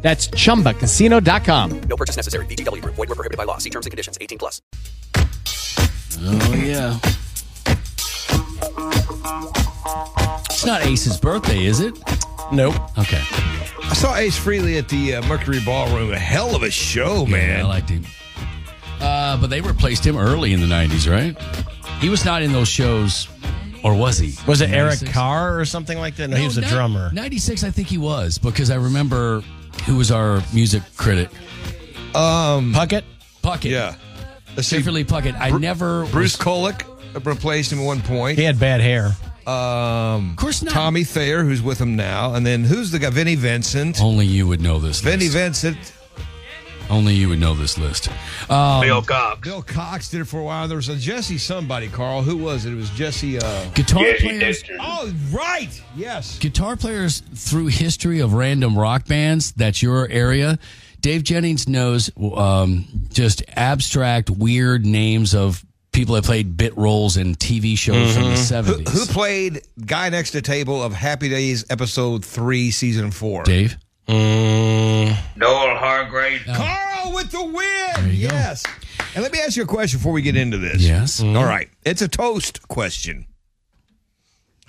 That's chumbacasino.com. No purchase necessary. VGW Group. Void were prohibited by law. See terms and conditions. 18 plus. Oh yeah. It's not Ace's birthday, is it? Nope. Okay. I saw Ace Frehley at the uh, Mercury Ballroom. A hell of a show, Yeah, man. I liked him. Uh, but they replaced him early in the '90s, right? He was not in those shows, or was he? Was it Eric Carr or something like that? No, he was a ni- drummer. '96, I think he was, because I remember who was our music critic, Um, Puckett? Puckett. yeah. Let's see. Jeffrey Puckett. I never. Bruce was- Kulick replaced him at one point. He had bad hair. Um, Of course not. Tommy Thayer, who's with him now. And then who's the guy? Vinnie Vincent. Only you would know this. Vinnie list. Vincent. Only you would know this list. Um, Bill Cox. Bill Cox did it for a while. There was a Jesse somebody, Carl. Who was it? It was Jesse. Uh, guitar Jesse players. Dexter. oh, right. Yes. guitar players through history of random rock bands that's your area dave jennings knows um, just abstract weird names of people that played bit roles in tv shows from the 70s Who, who played guy next to table of Happy Days episode three, season four? dave Noel Hargrave. Carl with the win. There you go. yes. And let me ask you a question before we get into this. yes All right. It's a toast question.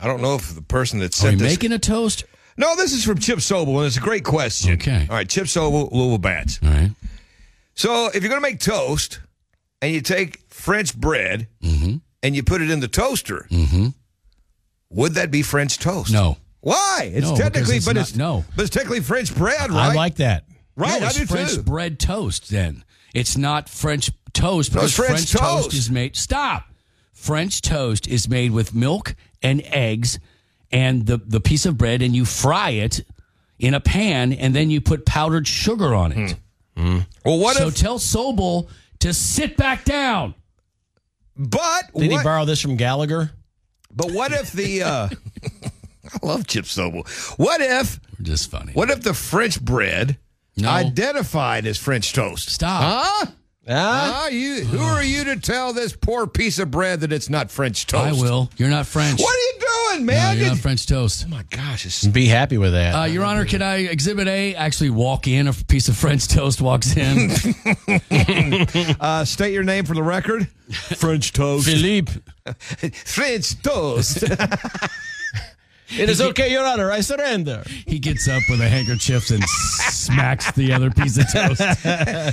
I don't know if the person that are we sent this. making a toast no, this is from Chip Sobel, and it's a great question. Okay. All right, Chip Sobel, Louisville Bats. all right So if you're going to make toast and you take French bread Mm-hmm. and you put it in the toaster, would that be French toast? no Why? It's No, technically, because it's but not- it's no. but it's technically French bread, right? I like that. right. no, I it's do french too. bread toast then it's not french toast No, because it's French toast. toast. is made stop french toast is made with milk and eggs and the, the piece of bread and you fry it in a pan and then you put powdered sugar on it Well, what so if? tell sobel to sit back down but Did what, he borrow this from Gallagher? but what if the? uh I love Chip Sobel. What if? We're just funny What if the French bread No. identified as French toast? stop Huh? Ah, Ah, you. Who are you to tell this poor piece of bread that it's not French toast? i will you're not french What are you doing, no, man? you're not Did- french toast oh my gosh! It's, be happy with that. uh, Your Honor, can I exhibit A actually walk in? A piece of French toast walks in. uh, state your name for the record. French toast. Philippe. French toast. It is okay, Your Honor. I surrender. He gets up with a handkerchief and smacks the other piece of toast.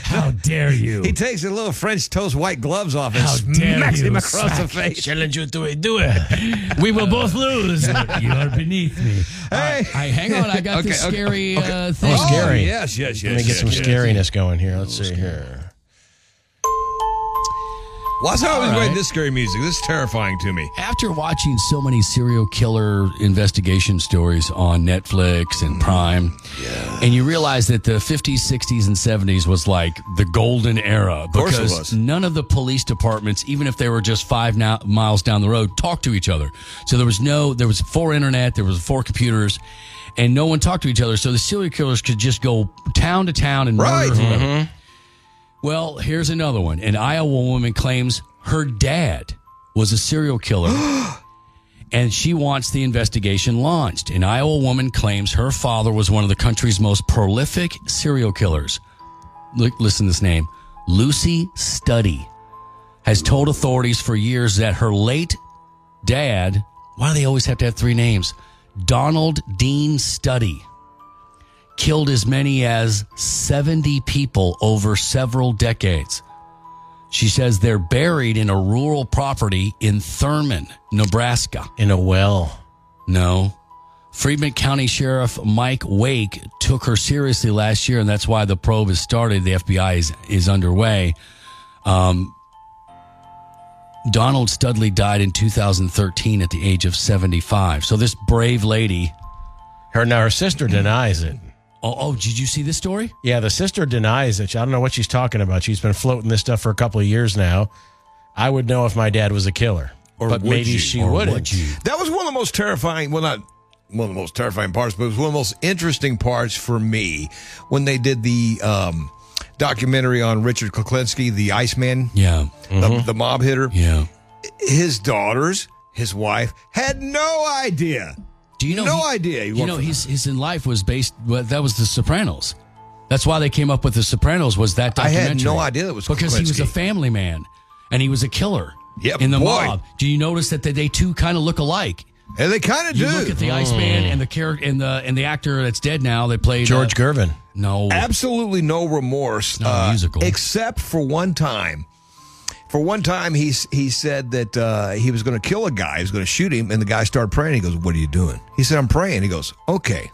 How dare you? he takes a little French toast white gloves off and How smacks him across the face. Challenge you to a duel. We will both lose. you are beneath me. Hey. I, hang on. I got Okay, this okay, scary okay. Uh, thing. Oh, scary. yes, yes, yes. Let me get yes, some yes. scariness going here. Let's see here. Why's I always All playing this scary music? This is terrifying to me. After watching so many serial killer investigation stories on Netflix and mm-hmm. Prime, and you realize that the 50s, 60s, and 70s was like the golden era course it because was. none of the police departments, even if they were just five now, miles down the road, talked to each other. So there was no, there was four internet, there was four computers, and no one talked to each other. So the serial killers could just go town to town and Right. murder whoever. Mm-hmm. Well, here's another one. An Iowa woman claims her dad was a serial killer. and she wants the investigation launched. An Iowa woman claims her father was one of the country's most prolific serial killers. Look, listen to this name Lucy Studey has told authorities for years that her late dad, why do they always have to have three names? Donald Dean Studey killed as many as 70 people over several decades. She says they're buried in a rural property in Thurman, Nebraska. In a well. No. Fremont County Sheriff Mike Wake took her seriously last year, and that's why the probe has started. The FBI is, is underway. Um, Donald Studley died in 2013 at the age of 75. So this brave lady Her now her sister denies it. Oh, oh, did you see this story? Yeah, the sister denies it. I don't know what she's talking about. She's been floating this stuff for a couple of years now. I would know if my dad was a killer, Or but maybe you? she Or wouldn't. would you? That was one of the most terrifying. Well, not one of the most terrifying parts, but it was one of the most interesting parts for me when they did the um, documentary on Richard Kuklinski, the Iceman, Yeah. the, the mob hitter. Yeah. His daughters, his wife, had no idea. Do you know? No he- idea he You know, his his in life was based. Well, that was The Sopranos. That's why they came up with The Sopranos. Was that I had no idea that was because he was a family man and he was a killer. Yep, in the boy. mob. Do you notice that they, they two kind of look alike? And they kind of You do. look at the Iceman and the character and the and the actor that's dead now. They played George uh, Gervin. No, Absolutely no remorse. not a uh, musical. Except for one time. For one time, he, he said that uh, he was going to kill a guy. He was going to shoot him, and the guy started praying. He goes, What are you doing? He said, I'm praying. He goes, Okay.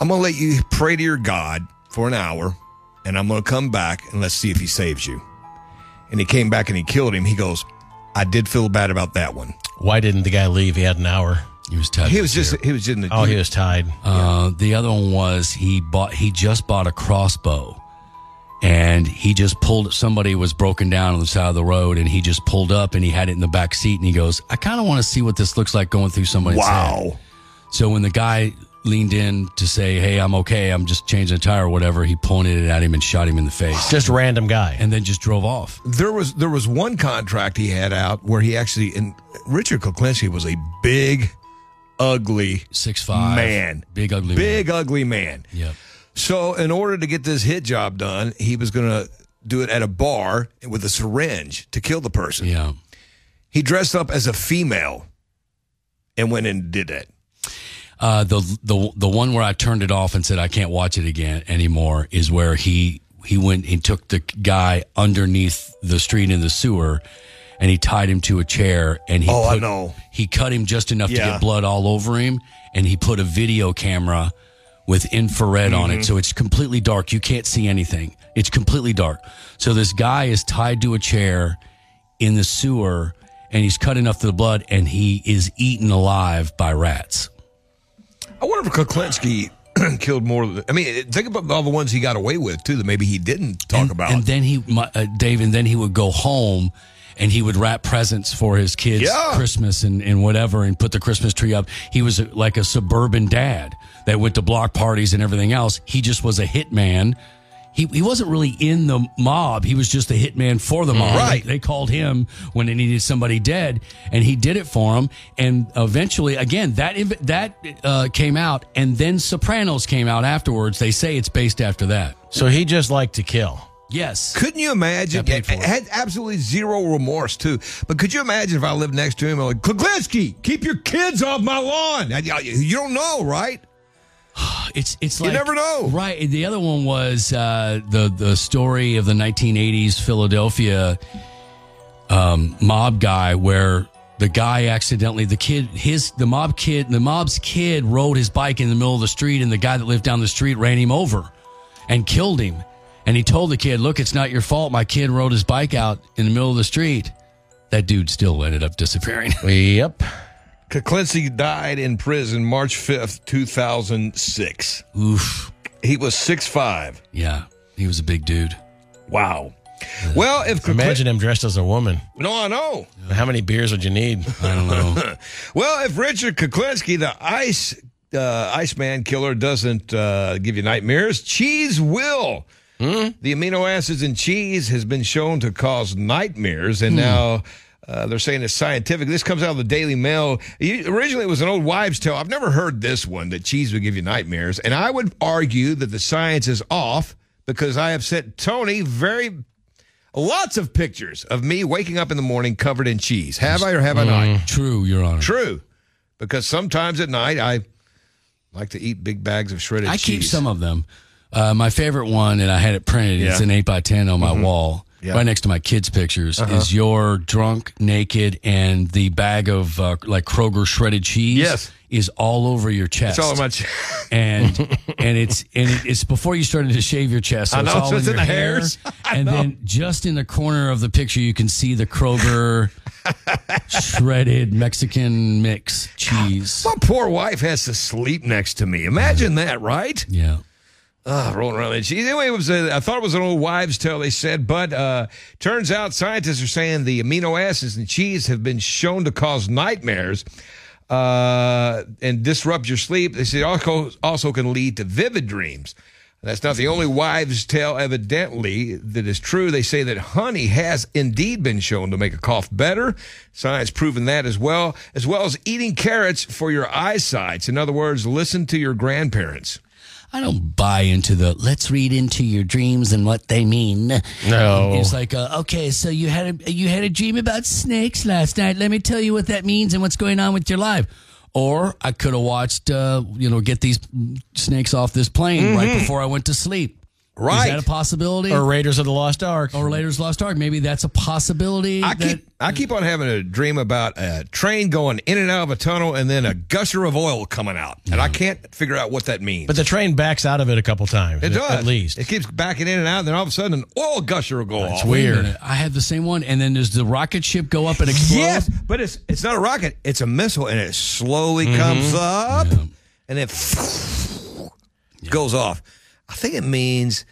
I'm going to let you pray to your God for an hour, and I'm going to come back and let's see if he saves you. And he came back and he killed him. He goes, I did feel bad about that one. Why didn't the guy leave? He had an hour. he was tied. He was just, chair. he was in the. Oh, he was tied. Uh, the other one was he bought. He just bought a crossbow, and he just pulled. Somebody was broken down on the side of the road, and he just pulled up, and he had it in the back seat, and he goes, "I kind of want to see what this looks like going through somebody's head." Wow. So when the guy leaned in to say, "Hey, I'm okay. I'm just changing a tire or whatever," he pointed it at him and shot him in the face, Just a random guy. and then just drove off. There was there was one contract he had out where he actually and Richard Kuklinski was a big, ugly Six five man, big ugly, big Man. ugly man. Yep. So in order to get this hit job done, he was going to do it at a bar with a syringe to kill the person. Yeah. He dressed up as a female and went and did that. Uh, the the the one where I turned it off and said I can't watch it again anymore is where he he went and took the guy underneath the street in the sewer, and he tied him to a chair and he Oh, I know. he cut him just enough to get blood all over him, and he put a video camera with infrared on Mm-hmm. it, so it's completely dark. You can't see anything. It's completely dark. So this guy is tied to a chair in the sewer, and he's cut enough to the blood, and he is eaten alive by rats. I wonder if Kuklinski killed more. Than, I mean, think about all the ones he got away with too that maybe he didn't talk and, about. And then he, my, uh, Dave, and then he would go home and he would wrap presents for his kids Yeah. Christmas and, and whatever and put the Christmas tree up. He was a, like a suburban dad that went to block parties and everything else. He just was a hitman. He, he wasn't really in the mob. He was just a hitman for the mob. Right. They called him when they needed somebody dead, and he did it for them. And eventually, again, that that uh, came out, and then Sopranos came out afterwards. They say it's based after that. So he just liked to kill. Yes. Couldn't you imagine? Got paid for it. had absolutely zero remorse too. But could you imagine if I lived next to him? I'm like, Kuklinski, keep your kids off my lawn. Uh, You don't know, right? It's it's like You never know. right? The other one was uh, the the story of the 1980s Philadelphia um, mob guy, where the guy accidentally the kid his the mob kid the mob's kid rode his bike in the middle of the street, and the guy that lived down the street ran him over and killed him. And he told the kid, "Look, it's not your fault. My kid rode his bike out in the middle of the street." That dude still ended up disappearing. Yep. Kuklinski died in prison March 5th, 2006. Oof. He was 6'5. Yeah, he was a big dude. Wow. Well, if Kuklinski. Imagine him dressed as a woman. No, I know. How many beers would you need? I don't know. Well, if Richard Kuklinski, the ice uh, Iceman killer, doesn't uh, give you nightmares, cheese will. Hmm? The amino acids in cheese has been shown to cause nightmares, and hmm. now uh, they're saying it's scientific. This comes out of the Daily Mail. You- Originally, it was an old wives' tale. I've never heard this one that cheese would give you nightmares, and I would argue that the science is off because I have sent Tony very lots of pictures of me waking up in the morning covered in cheese. Have I or have I not? Hmm. True, Your Honor. True, because sometimes at night I like to eat big bags of shredded I cheese. keep some of them. Uh, my favorite one, and I had it printed. It's Yeah. Mm-hmm. an eight by ten on my wall, Yeah. Uh-huh. right next to my kids' pictures. Is your drunk, naked, and the bag of uh, like Kroger shredded cheese? Yes. is all over your chest. It's all much. and and it's and it- it's before you started to shave your chest. So I know, it's all so in it's in your the hair. hairs. I And know. then just in the corner of the picture, you can see the Kroger shredded Mexican mix cheese. My poor wife has to sleep next to me. Imagine that, right? Yeah. Ah, rolling around that cheese. Anyway, it was a, I thought it was an old wives' tale. They said, but uh, turns out scientists are saying the amino acids in cheese have been shown to cause nightmares uh, and disrupt your sleep. They say also also can lead to vivid dreams. That's not the only wives' tale, evidently, that is true. They say that honey has indeed been shown to make a cough better. Science proven that as well, as well as eating carrots for your eyesight. In other words, listen to your grandparents. I don't buy into the let's read into your dreams and what they mean. No. It's like, uh, okay, so you had a you had a dream about snakes last night. Let me tell you what that means and what's going on with your life. Or I could have watched, uh, you know, get these snakes off this plane right before I went to sleep. Right. Is that a possibility? Or Raiders of the Lost Ark. or Raiders Lost Ark. Maybe that's a possibility. I that- keep I keep on having a dream about a train going in and out of a tunnel and then a gusher of oil coming out, and I can't figure out what that means. But the train backs out of it a couple times. it does At least. It keeps backing in and out, and then all of a sudden, an oil gusher will go It's off. Wait a weird. minute. I had the same one. And then does the rocket ship go up and explode? Yes, but it's it's not a rocket; it's a missile, and it slowly Mm-hmm. comes up, and it goes off. I think it means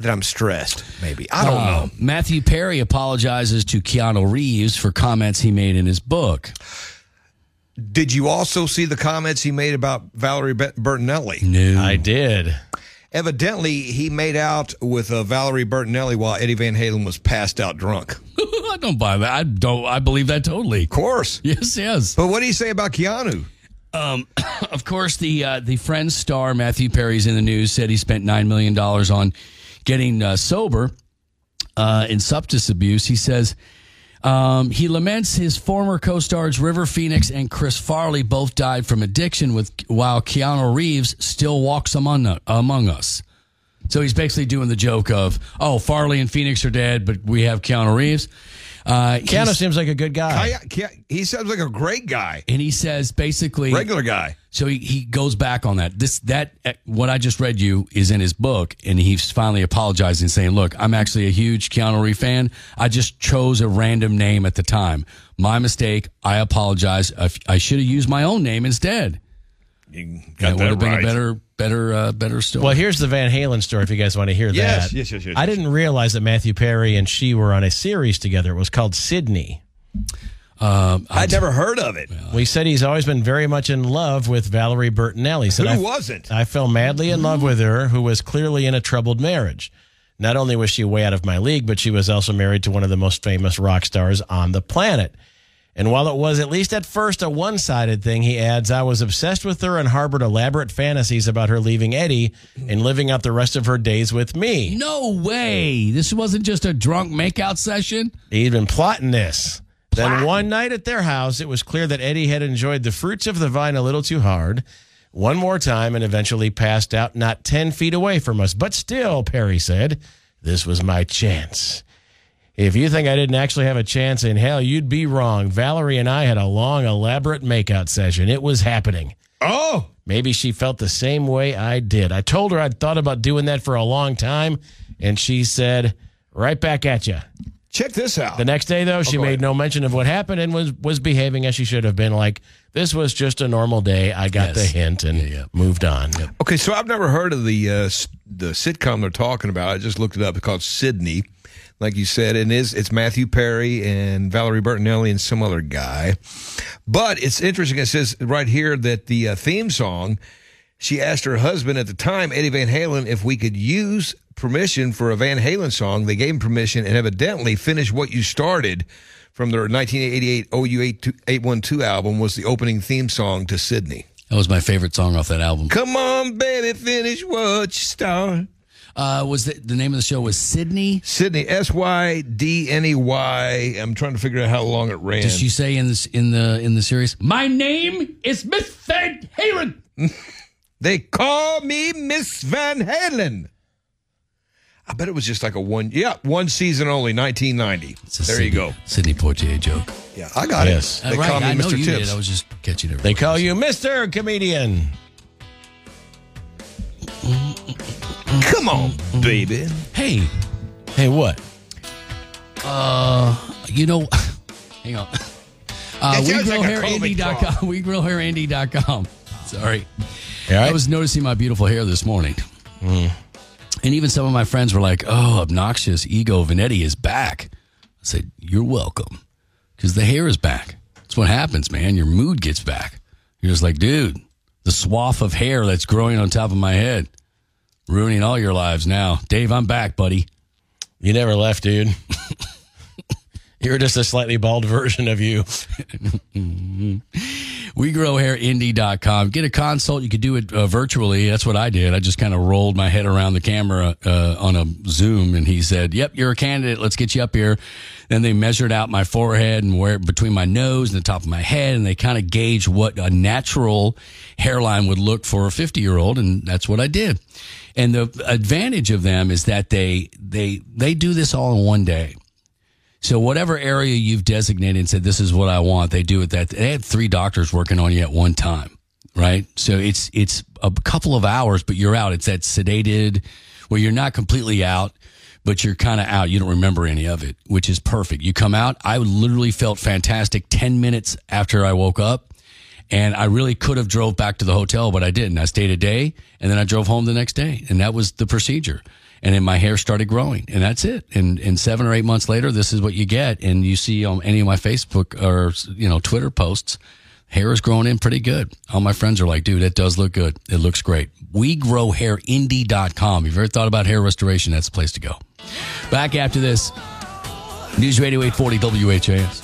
that I'm stressed. Maybe I don't Uh, know. Matthew Perry apologizes to Keanu Reeves for comments he made in his book. Did you also see the comments he made about Valerie Bet- Bertinelli? No. I did. Evidently, he made out with uh, Valerie Bertinelli while Eddie Van Halen was passed out drunk. I don't buy that. I don't. I believe that totally. Of course. Yes, yes. But what do you say about Keanu? Of course, the uh, the Friends star Matthew Perry's in the news said he spent nine million dollars on getting uh, sober uh, in substance abuse. He says um, he laments his former co-stars River Phoenix and Chris Farley both died from addiction, with while Keanu Reeves still walks among among us. So he's basically doing the joke of, "Oh, Farley and Phoenix are dead, but we have Keanu Reeves." Uh, Keanu seems like a good guy. He sounds like a great guy, and he says basically regular guy. So he, he goes back on that. This that uh, what I just read you is in his book, and he's finally apologizing, saying, "Look, I'm actually a huge Keanu Reeves fan. I just chose a random name at the time. My mistake. I apologize. I, I should have used my own name instead. You That got would that have been right. a better, better, uh, better story." Well, here's the Van Halen story if you guys want to hear Yes, that. yes, yes, yes, I yes. didn't realize that Matthew Perry and she were on a series together. It was called Sydney. I'd never heard of it. We said he's always been very much in love with Valerie Bertinelli. Said Who I, wasn't? I fell madly in love with her, who was clearly in a troubled marriage. Not only was she way out of my league, but she was also married to one of the most famous rock stars on the planet. And while it was, at least at first, a one sided thing, he adds, I was obsessed with her and harbored elaborate fantasies about her leaving Eddie and living out the rest of her days with me. no way. This wasn't just a drunk makeout session. He'd been plotting this. Then one night at their house, it was clear that Eddie had enjoyed the fruits of the vine a little too hard. One more time and eventually passed out not 10 feet away from us. But still, Perry said, this was my chance. If you think I didn't actually have a chance in hell, you'd be wrong. Valerie and I had a long, elaborate makeout session. It was happening. Oh, Maybe she felt the same way I did. I told her I'd thought about doing that for a long time, and she said, right back at you. check this out. The next day, though, she go made ahead. no mention of what happened and was was behaving as she should have been. Like this was just a normal day. I got Yes. the hint and yeah moved on. Okay, so I've never heard of the uh, the sitcom they're talking about. I just looked it up. It's called Sydney, like you said, and is it's Matthew Perry and Valerie Bertinelli and some other guy. But it's interesting. It says right here that the uh, theme song. She asked her husband at the time, Eddie Van Halen, if we could use permission for a Van Halen song. They gave him permission and evidently finished what you started from their 1988 OU 812 album was the opening theme song to Sydney. That was my favorite song off that album. Come on, baby, finish what you started. Uh, was the, the name of the show was Sydney? Sydney, S Y D N E Y. I'm trying to figure out how long it ran. Did she say in this in the in the series? My name is Miss Van Halen. they call me Miss Van Halen. I bet it was just like a one, yeah, one season only, 1990. There Sidney, you go. Sidney Poitier joke. Yeah, I got Yes. it. They Uh, right, call me I Mr. you Tips. did. I was just catching it. They call you Mister Comedian. Come on, baby. Hey, Hey, what? uh, you know, Hang on. Uh, That sounds like a WeGrowHairIndy.com. WeGrowHairIndy.com. Sorry. All right. I was noticing my beautiful hair this morning. And even some of my friends were like, oh, obnoxious ego Vanetti is back. I said, you're welcome. Because the hair is back. That's what happens, man. Your mood gets back. You're just like, dude, the swath of hair that's growing on top of my head, ruining all your lives now. Dave, I'm back, buddy. You never left, dude. you were just a slightly bald version of you. WeGrowHairIndy.com. Get a consult. You could do it uh, virtually. That's what I did. I just kind of rolled my head around the camera uh, on a Zoom, and he said, "Yep, you're a candidate. Let's get you up here." Then they measured out my forehead and where between my nose and the top of my head, and they kind of gauge what a natural hairline would look for a 50 year old, and that's what I did. And the advantage of them is that they they they do this all in one day. So whatever area you've designated and said this is what I want, they do it. That they had three doctors working on you at one time, right? So it's it's a couple of hours, but you're out. It's that sedated where you're not completely out, but you're kind of out. You don't remember any of it, which is perfect. You come out. I literally felt fantastic ten minutes after I woke up, and I really could have drove back to the hotel, but I didn't. I stayed a day, and then I drove home the next day, and that was the procedure and then my hair started growing and that's it. And and seven or eight months later this is what you get. And you see on any of my facebook or you know twitter posts hair is growing in pretty good. All my friends are like dude it does look good. It looks great. We grow hair indie.com if you've ever thought about hair restoration? That's the place to go. Back after this. News radio 840 whas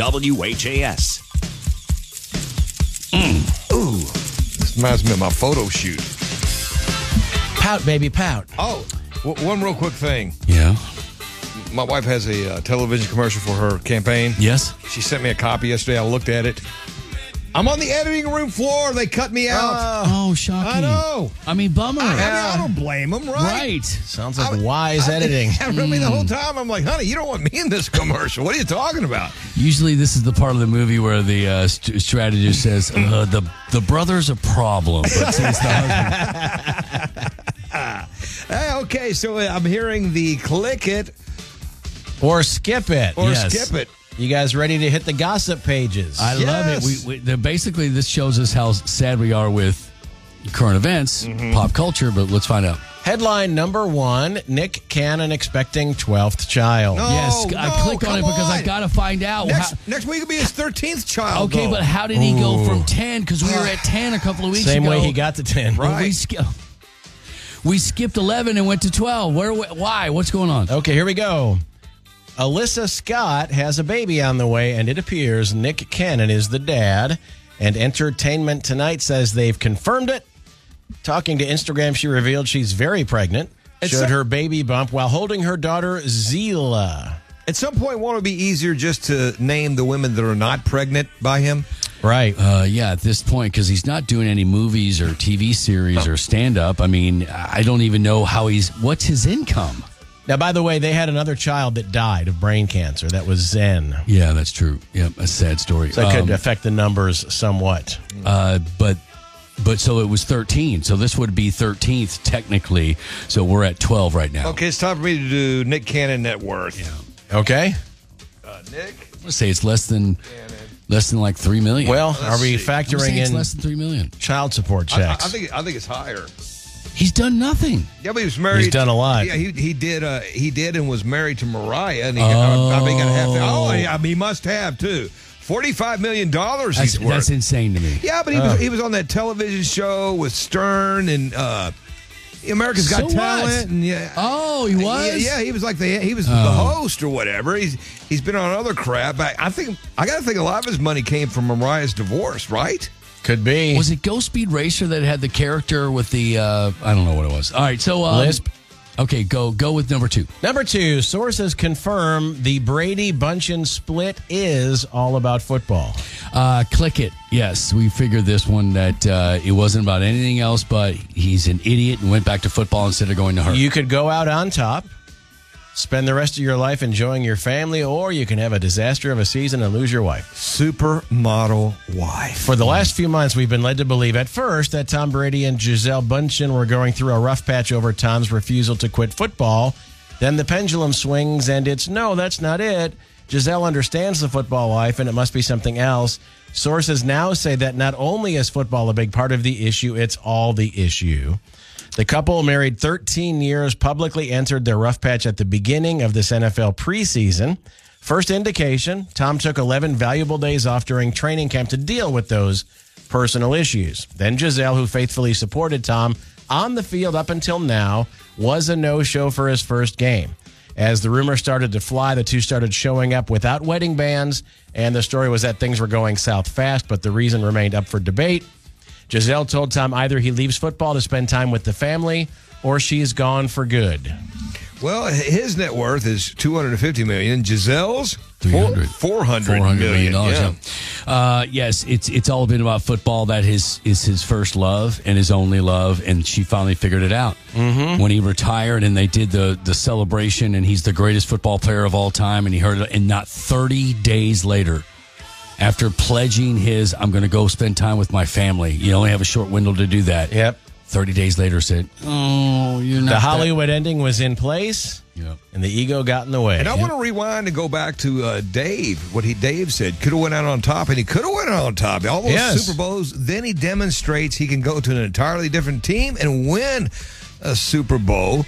WHAS. Ooh, this reminds me of my photo shoot. Pout, baby, pout. Oh, w- one real quick thing. yeah My wife has a uh, television commercial for her campaign. yes She sent me a copy yesterday. I looked at it. I'm on the editing room floor. They cut me out. oh shocking I know. i mean bummer I, mean, I don't blame them, right? right Sounds like wise editing. I mean, the whole time I'm like, honey, you don't want me in this commercial. What are you talking about? Usually, this is the part of the movie where the uh, st- strategist says, uh, "the the brother's a problem," but since the husband, Hey, okay, so uh, I'm hearing the click it Or skip it. or Yes. skip it. You guys ready to hit the gossip pages? I love it. We, we basically this shows us how sad we are with current events, mm-hmm. pop culture. But let's find out. Headline number one Nick Cannon expecting 12th child. No. yes, I click on it come because I got to find out. Next, how- next week will be his 13th child. okay, though. but how did he go from ten? Because we were at ten a couple of weeks Same ago. way he got to 10. But We, Right. we skipped eleven and went to twelve. Where? Why? What's going on? Okay, here we go. Alyssa Scott has a baby on the way, and it appears Nick Cannon is the dad. And Entertainment Tonight says they've confirmed it. Talking to Instagram, she revealed she's very pregnant. It's Showed so- her baby bump while holding her daughter Zila. At some point, won't it be easier just to name the women that are not pregnant by him? Right. Uh, yeah, at this point, because he's not doing any movies or TV series or stand up. I mean, I don't even know how he's. What's his income? Now, by the way, they had another child that died of brain cancer. That was Zen. Yeah, that's true. Yeah, a sad story. So that could Um, affect the numbers somewhat. uh, but but so it was 13. So this would be 13th technically. So we're at 12 right now. Okay, it's time for me to do Nick Cannon net worth. Okay. Nick? I'm gonna say it's less than less than like three million. Well, are we see. I'm factoring it's in less than three million. child support I, I checks? think I think it's higher. He's done nothing. Yeah, but he was married. He's done a lot. Yeah, he he did. Uh, he did, and was married to Mariah. And he, I, I mean, got half. Oh, yeah, he must have too. Forty-five million dollars. That's, He's worth. that's insane to me. Yeah, but he was he was on that television show with Stern and uh, America's Got So what? Talent. And yeah, Oh, he was? Yeah, yeah, he was like the he was the Oh. host or whatever. He's he's been on other crap. I, I think I got to think a lot of his money came from Mariah's divorce, right? Could be. Was it Ghost Speed Racer that had the character with the uh, I don't know what it was. All right, so um, Lisp? Okay, go go with number two. Number two, sources confirm the Brady Bundchen split is all about football. Uh, click it. Yes, we figured this one that uh, it wasn't about anything else, but he's an idiot and went back to football instead of going to her. You could go out on top, spend the rest of your life enjoying your family, or you can have a disaster of a season and lose your wife. Supermodel wife. For the last few months, we've been led to believe at first that Tom Brady and Gisele Bundchen were going through a rough patch over Tom's refusal to quit football. Then the pendulum swings, and it's no, that's not it. Gisele understands the football life, and it must be something else. Sources now say that not only is football a big part of the issue, it's all the issue. The couple, married 13 years, publicly entered their rough patch at the beginning of this NFL preseason. First indication Tom took 11 valuable days off during training camp to deal with those personal issues. Then Gisele, who faithfully supported Tom on the field up until now, was a no show for his first game. As the rumor started to fly, the two started showing up without wedding bands, and the story was that things were going south fast, but the reason remained up for debate. Gisele told Tom either he leaves football to spend time with the family or she's gone for good. Well, his net worth is two hundred and fifty million. Gisele's 300. four hundred Four hundred million million. dollars. Yeah. Yeah. Uh, yes, it's it's all been about football. That is is his first love and his only love, and she finally figured it out mm-hmm. when he retired and they did the the celebration, and he's the greatest football player of all time, and he heard it, and not thirty days later. After pledging his, I'm going to go spend time with my family. You only have a short window to do that. Yep. 30 days later said, Oh, you're not. The that- Hollywood ending was in place, Yep. and the ego got in the way. And I want to rewind and go back to uh, Dave. What he Dave said could have went out on top, and he could have went out on top. All those Yes. Super Bowls. Then he demonstrates he can go to an entirely different team and win a Super Bowl.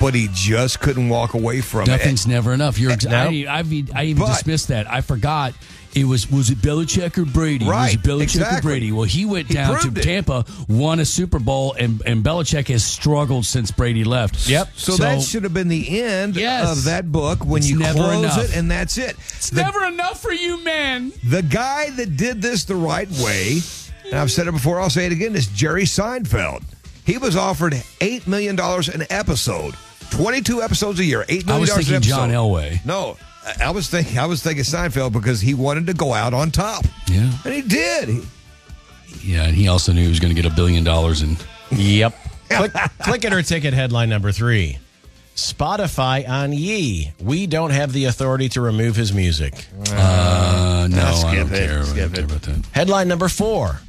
But he just couldn't walk away from Nothing's it. Nothing's never enough. You're ex- No. I, I've, I even But- dismissed that. I forgot. It was was it Belichick or Brady? Was Right, it Belichick or exactly. Brady? Well, he went He down to proved it. Tampa, won a Super Bowl, and and Belichick has struggled since Brady left. Yep. So, that should have been the end Yes. of that book when you never close enough. it, and that's it. It's The- never enough for you, man. The guy that did this the right way, and I've said it before, I'll say it again, is Jerry Seinfeld. He was offered $8 million an episode, 22 episodes a year, $8 I was an thinking episode. John Elway. No, I- I was thinking I was thinking Seinfeld because he wanted to go out on top. Yeah, And he did. He- yeah, and he also knew he was going to get a billion dollars and Yep. click, click it or ticket headline number three. Spotify on Ye. We don't have the authority to remove his music. uh, no, skip I don't it, care. I don't care about that. Headline number four.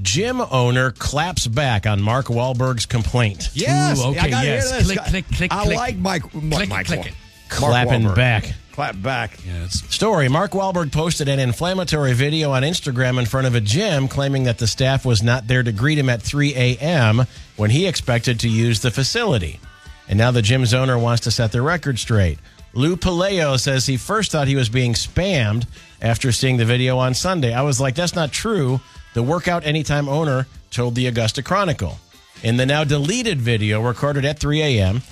Gym owner claps back on Mark Wahlberg's complaint. Yes. Ooh, okay, I yes. hear this. Click, click, click, I click. like Mike. Mike Click, Michael. click it. Mark Clapping Wahlberg. back. Clap back. Yeah, it's Story Mark Wahlberg posted an inflammatory video on Instagram in front of a gym claiming that the staff was not there to greet him at 3 a.m. when he expected to use the facility. And now the gym's owner wants to set the record straight. Lou Paleo says he first thought he was being spammed after seeing the video on Sunday. I was like, that's not true. The Workout Anytime owner told the Augusta Chronicle. In the now deleted video recorded at 3 a.m.,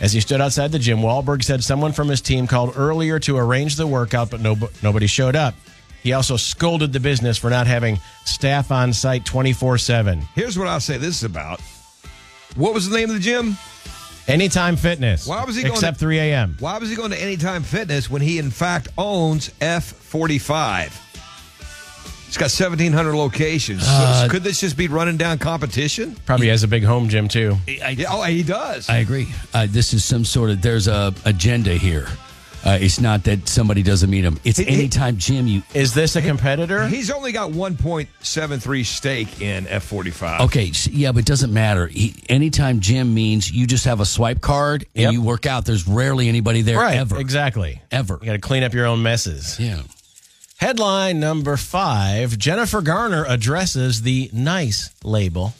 as he stood outside the gym, Wahlberg said someone from his team called earlier to arrange the workout, but no, nobody showed up. He also scolded the business for not having staff on site 24 7. Here's what I'll say this is about. What was the name of the gym? Anytime Fitness. Why was he going Except to- 3 a.m. Why was he going to Anytime Fitness when he, in fact, owns F45? It's got 1,700 locations. So Uh, could this just be running down competition? Probably has a big home gym, too. I, Yeah, oh, he does. I agree. Uh, this is some sort of there's a agenda here. Uh, it's not that somebody doesn't meet him. It's He- he- anytime gym you Is this a competitor? He's only got 1.73 stake in F45. Okay, yeah, but it doesn't matter. He, anytime gym means you just have a swipe card and Yep. you work out. There's rarely anybody there right. ever. Exactly. Ever. You got to clean up your own messes. Yeah. Headline number five Jennifer Garner addresses the nice label.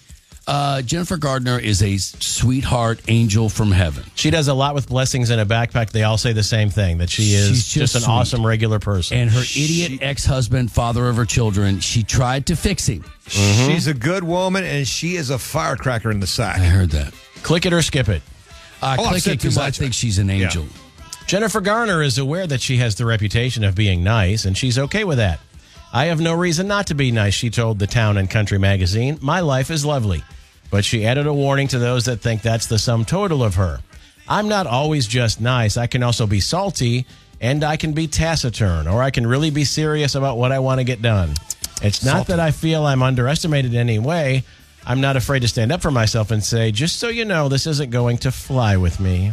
Uh, Jennifer Gardner is a sweetheart angel from heaven. She does a lot with blessings in a backpack. They all say the same thing that she is She's just, just an sweet. awesome regular person. And her idiot ex husband, father of her children, she tried to fix him. She's a good woman, and she is a firecracker in the sack. I heard that. Click it or skip it. Uh, Oh, I've click said it because I think she's an angel. Jennifer Garner is aware that she has the reputation of being nice, and she's okay with that. I have no reason not to be nice, she told the Town and Country magazine. My life is lovely. But she added a warning to those that think that's the sum total of her. I'm not always just nice. I can also be salty, and I can be taciturn, or I can really be serious about what I want to get done. It's not that I feel I'm underestimated in any way. I'm not afraid to stand up for myself and say, just so you know, this isn't going to fly with me.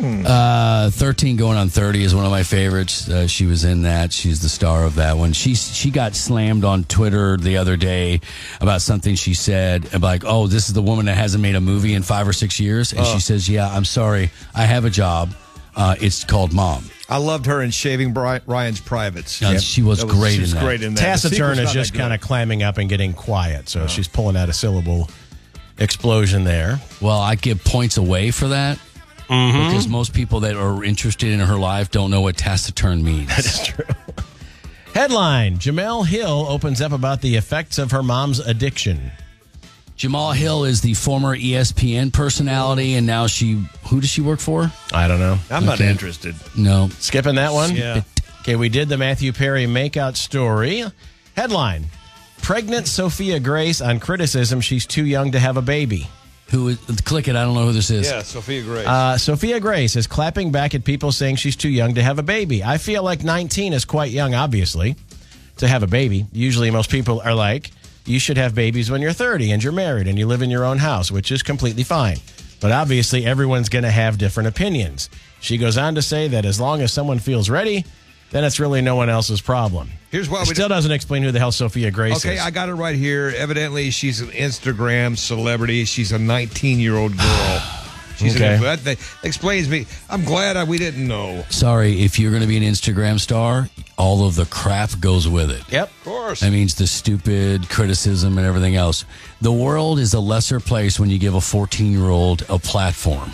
Uh, 13 going on 30 is one of my favorites. Uh, she was in that. She's the star of that one. She she got slammed on Twitter the other day about something she said about like, "Oh, this is the woman that hasn't made a movie in 5 or 6 years." And she says, "Yeah, I'm sorry. I have a job. Uh, it's called Mom." I loved her in Shaving Ryan's Privates. Uh, She was That great she was in that. great in that. The Taciturn is just kind of climbing up and getting quiet. So she's pulling out a syllable explosion there. Well, I give points away for that. Mm-hmm. Because most people that are interested in her life don't know what taciturn means. That's true. Headline Jemele Hill opens up about the effects of her mom's addiction. Jamal Hill is the former ESPN personality, and now she. Who does she work for? I don't know. I'm not interested. No. Skipping that one? Yeah. Okay, we did the Matthew Perry makeout story. Headline Pregnant Sophia Grace on criticism she's too young to have a baby. Who is? Click it. I don't know who this is. Yeah, Sophia Grace. Uh, Sophia Grace is clapping back at people saying she's too young to have a baby. I feel like 19 is quite young, obviously, to have a baby. Usually, most people are like, you should have babies when you're 30 and you're married and you live in your own house, which is completely fine. But obviously, everyone's going to have different opinions. She goes on to say that as long as someone feels ready, then it's really no one else's problem. Here's why It we still doesn't explain who the hell Sophia Grace Okay, is. Okay, I got it right here. Evidently, she's an Instagram celebrity. She's a 19 year old girl. She's Okay. an, that, that explains me. I'm glad I, we didn't know. Sorry, if you're going to be an Instagram star, all of the crap goes with it. yep. Of course. That means the stupid criticism and everything else. The world is a lesser place when you give a 14 year old a platform.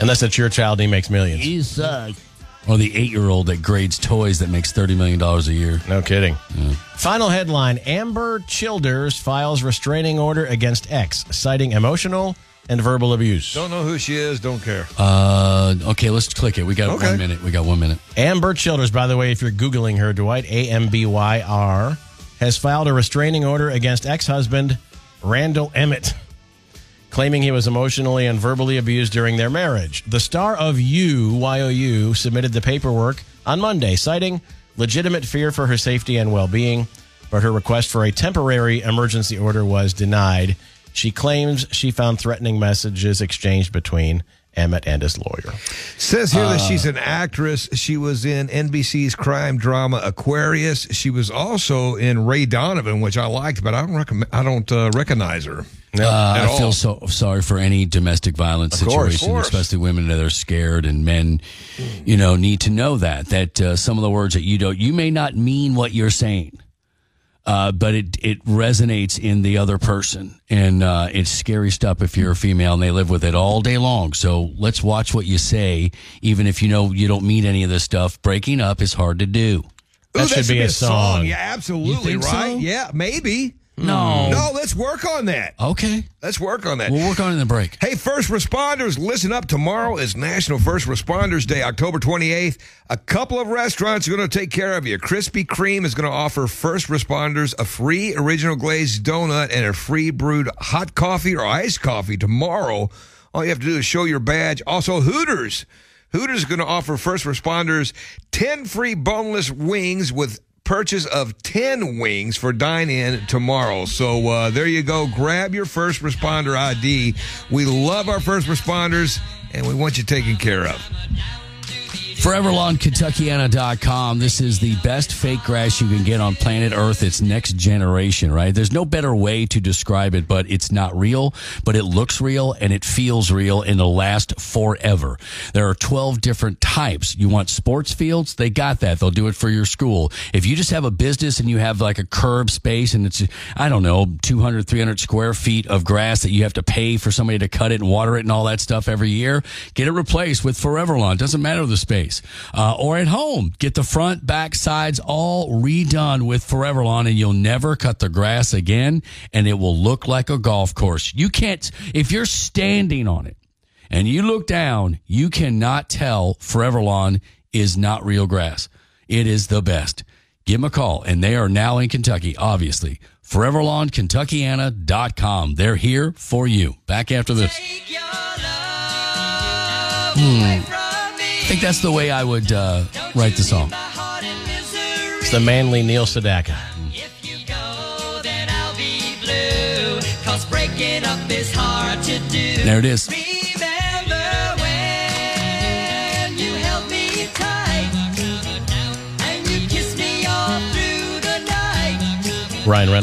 Unless it's your child and he makes millions. You suck. Or the eight year old that grades toys that makes $30 million a year. No kidding. Final headline Ambyr Childers files restraining order against ex, citing emotional and verbal abuse. Don't know who she is. Don't care. Uh, okay, let's click it. We got Okay. one minute. We got one minute. Ambyr Childers, by the way, if you're Googling her, Dwight, A M B Y R, has filed a restraining order against ex husband Randall Emmett, claiming he was emotionally and verbally abused during their marriage. The star of You, YOU, submitted the paperwork on Monday, citing legitimate fear for her safety and well being, but her request for a temporary emergency order was denied. She claims she found threatening messages exchanged between Emmett and his lawyer. Says here that Uh. she's an actress. She was in NBC's crime drama Aquarius. She was also in Ray Donovan, which I liked, but I don't recommend. I don't uh, recognize her. Uh, I feel so sorry for any domestic violence Of situation, course. especially women that are scared and men, you know, need to know that that uh, some of the words that you don't, you may not mean what you're saying, uh, but it it resonates in the other person, and uh, it's scary stuff if you're a female and they live with it all day long. So let's watch what you say, even if you know you don't mean any of this stuff. Breaking up is hard to do. That Ooh, should be a song. Yeah, absolutely right. so? Yeah, maybe. Hmm. No. No, let's work on that. Okay, Let's work on that. we'll work on it in the break. Hey, first responders, listen up. Tomorrow is National First Responders Day, October 28th. A couple of restaurants are going to take care of you. Krispy Kreme is going to offer first responders a free original glazed donut and a free brewed hot coffee or iced coffee tomorrow. All you have to do is show your badge. Also, Hooters. Hooters is going to offer first responders 10 free boneless wings with purchase of 10 wings for dine in tomorrow. So uh, there you go. Grab your first responder ID. We love our first responders and we want you taken care of. ForeverLawnKentuckiana.com. This is the best fake grass you can get on planet Earth. It's next generation, right? There's no better way to describe it, but it's not real, but it looks real and it feels real and it'll last forever. There are 12 different types. You want sports fields? They got that. They'll do it for your school. If you just have a business and you have like a curb space and it's, I don't know, 200, 300 square feet of grass that you have to pay for somebody to cut it and water it and all that stuff every year, get it replaced with Forever Lawn. Doesn't matter the space. Uh, or at home, get the front, back, sides all redone with Forever Lawn and you'll never cut the grass again and it will look like a golf course. You can't, if you're standing on it and you look down, you cannot tell Forever Lawn is not real grass. It is the best. Give them a call and they are now in Kentucky, obviously. ForeverLawnKentuckiana.com. They're here for you. Back after this. Hmm. I think that's the way I would uh, write the song. It's the manly Neil Sedaka. Cause breaking up is hard to do. There it is. Ryan when